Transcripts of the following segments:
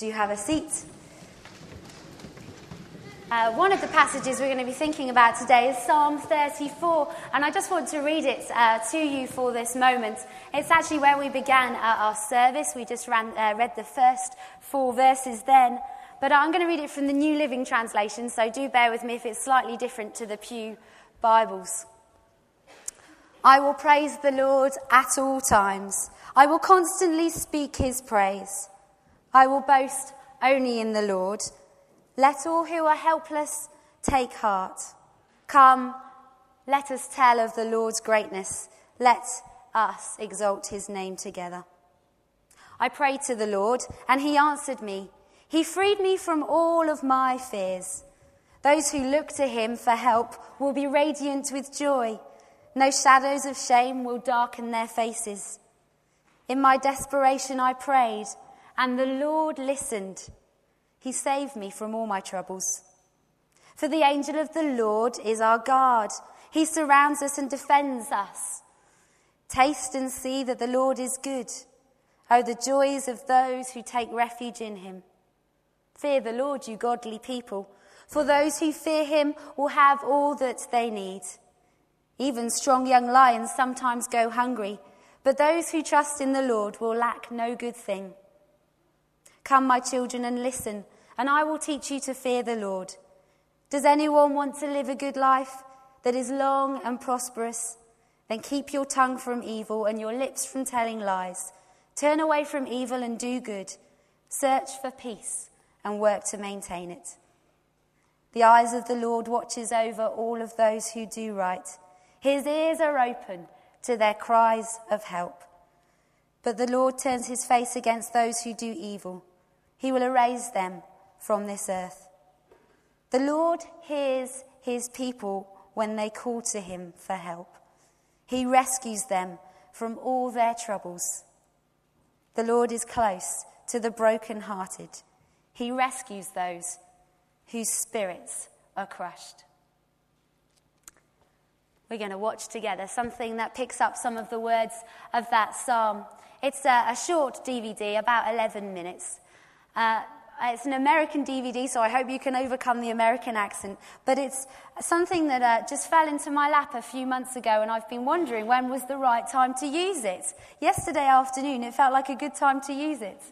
Do you have a seat. Uh, one of the passages we're going to be thinking about today is Psalm 34, and I just want to read it uh, to you for this moment. It's actually where we began uh, our service. We just ran, uh, read the first four verses then, but I'm going to read it from the New Living Translation, so do bear with me if it's slightly different to the Pew Bibles. I will praise the Lord at all times. I will constantly speak his praise. I will boast only in the Lord. Let all who are helpless take heart. Come, let us tell of the Lord's greatness. Let us exalt his name together. I prayed to the Lord, and he answered me. He freed me from all of my fears. Those who look to him for help will be radiant with joy. No shadows of shame will darken their faces. In my desperation, I prayed, and the Lord listened. He saved me from all my troubles. For the angel of the Lord is our guard. He surrounds us and defends us. Taste and see that the Lord is good. Oh, the joys of those who take refuge in him. Fear the Lord, you godly people, for those who fear him will have all that they need. Even strong young lions sometimes go hungry, but those who trust in the Lord will lack no good thing. Come, my children, and listen, and I will teach you to fear the Lord. Does anyone want to live a good life that is long and prosperous? Then keep your tongue from evil and your lips from telling lies. Turn away from evil and do good. Search for peace and work to maintain it. The eyes of the Lord watches over all of those who do right. His ears are open to their cries of help. But the Lord turns his face against those who do evil. He will erase them from this earth. The Lord hears his people when they call to him for help. He rescues them from all their troubles. The Lord is close to the broken-hearted. He rescues those whose spirits are crushed. We're going to watch together something that picks up some of the words of that psalm. It's a, a short DVD, about 11 minutes. Uh, it's an American DVD, so I hope you can overcome the American accent. But it's something that uh, just fell into my lap a few months ago, and I've been wondering when was the right time to use it. Yesterday afternoon, it felt like a good time to use it.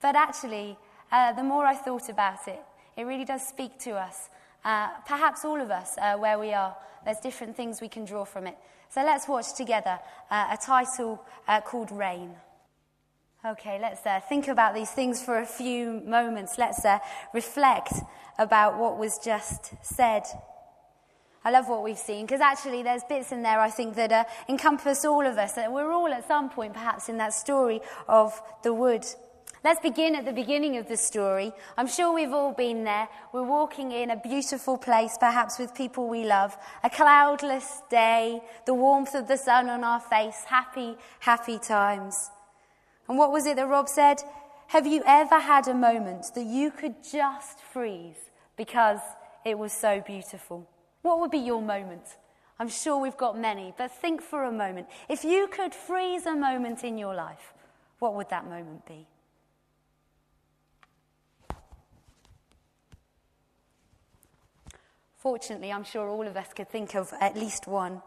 But actually, uh, the more I thought about it, it really does speak to us. Uh, perhaps all of us, uh, where we are, there's different things we can draw from it. So let's watch together uh, a title uh, called Rain. Okay, let's uh, think about these things for a few moments. Let's uh, reflect about what was just said. I love what we've seen because actually there's bits in there I think that uh, encompass all of us. We're all at some point perhaps in that story of the wood. Let's begin at the beginning of the story. I'm sure we've all been there. We're walking in a beautiful place, perhaps with people we love. A cloudless day, the warmth of the sun on our face, happy, happy times. And what was it that Rob said? Have you ever had a moment that you could just freeze because it was so beautiful? What would be your moment? I'm sure we've got many, but think for a moment. If you could freeze a moment in your life, what would that moment be? Fortunately, I'm sure all of us could think of at least one.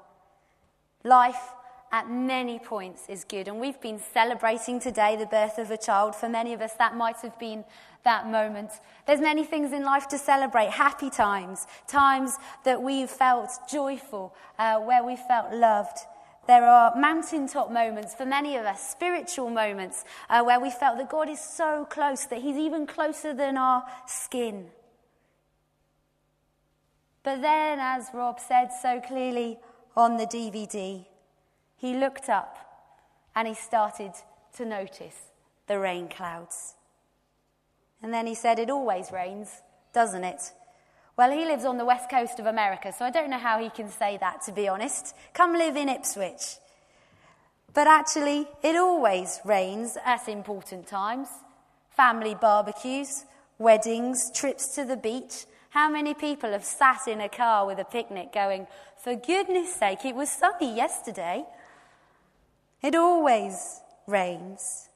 Life at many points is good. And we've been celebrating today the birth of a child. For many of us, that might have been that moment. There's many things in life to celebrate happy times, times that we've felt joyful, uh, where we felt loved. There are mountaintop moments for many of us, spiritual moments, uh, where we felt that God is so close, that He's even closer than our skin. But then, as Rob said so clearly on the DVD, he looked up and he started to notice the rain clouds. And then he said, It always rains, doesn't it? Well, he lives on the west coast of America, so I don't know how he can say that, to be honest. Come live in Ipswich. But actually, it always rains at important times family barbecues, weddings, trips to the beach. How many people have sat in a car with a picnic going, For goodness sake, it was sunny yesterday? It always rains.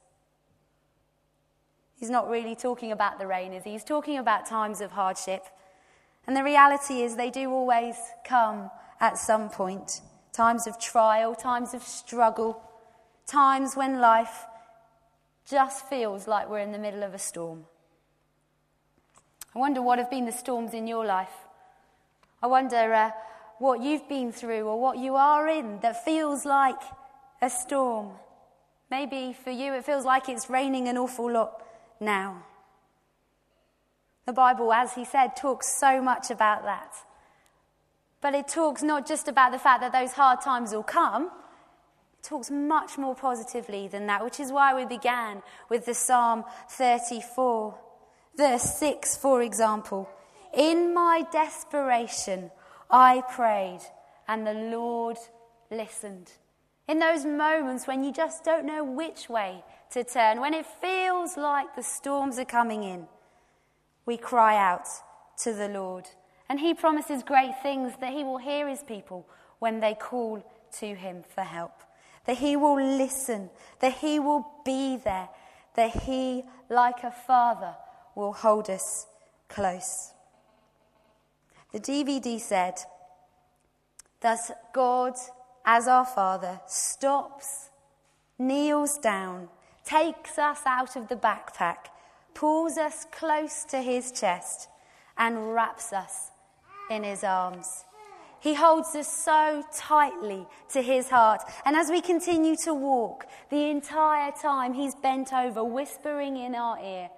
He's not really talking about the rain, is he? He's talking about times of hardship. And the reality is, they do always come at some point times of trial, times of struggle, times when life just feels like we're in the middle of a storm. I wonder what have been the storms in your life. I wonder uh, what you've been through or what you are in that feels like a storm. Maybe for you it feels like it's raining an awful lot now. The Bible, as he said, talks so much about that. But it talks not just about the fact that those hard times will come, it talks much more positively than that, which is why we began with the Psalm 34. Verse 6, for example. In my desperation, I prayed, and the Lord listened. In those moments when you just don't know which way to turn, when it feels like the storms are coming in, we cry out to the Lord. And He promises great things that He will hear His people when they call to Him for help, that He will listen, that He will be there, that He, like a father, will hold us close. The DVD said, Thus God, as our Father, stops, kneels down, takes us out of the backpack, pulls us close to his chest, and wraps us in his arms. He holds us so tightly to his heart. And as we continue to walk, the entire time he's bent over, whispering in our ear,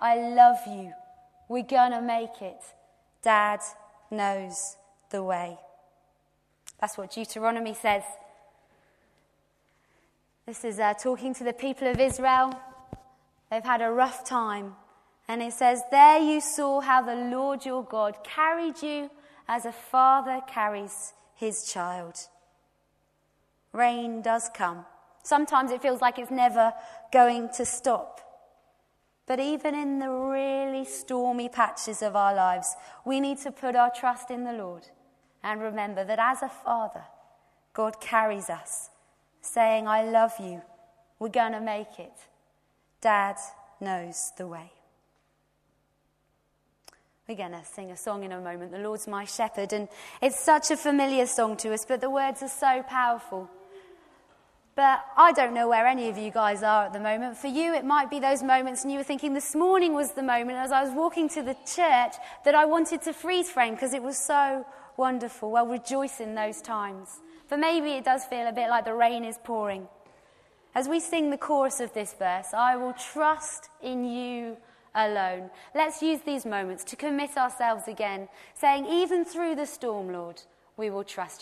I love you. We're going to make it. Dad knows the way. That's what Deuteronomy says. This is uh, talking to the people of Israel. They've had a rough time. And it says, There you saw how the Lord your God carried you as a father carries his child. Rain does come. Sometimes it feels like it's never going to stop. But even in the really stormy patches of our lives, we need to put our trust in the Lord and remember that as a father, God carries us, saying, I love you. We're going to make it. Dad knows the way. We're going to sing a song in a moment, The Lord's My Shepherd. And it's such a familiar song to us, but the words are so powerful. But I don't know where any of you guys are at the moment. For you, it might be those moments, and you were thinking, this morning was the moment as I was walking to the church that I wanted to freeze frame because it was so wonderful. Well, rejoice in those times. But maybe it does feel a bit like the rain is pouring. As we sing the chorus of this verse, I will trust in you alone. Let's use these moments to commit ourselves again, saying, even through the storm, Lord, we will trust you.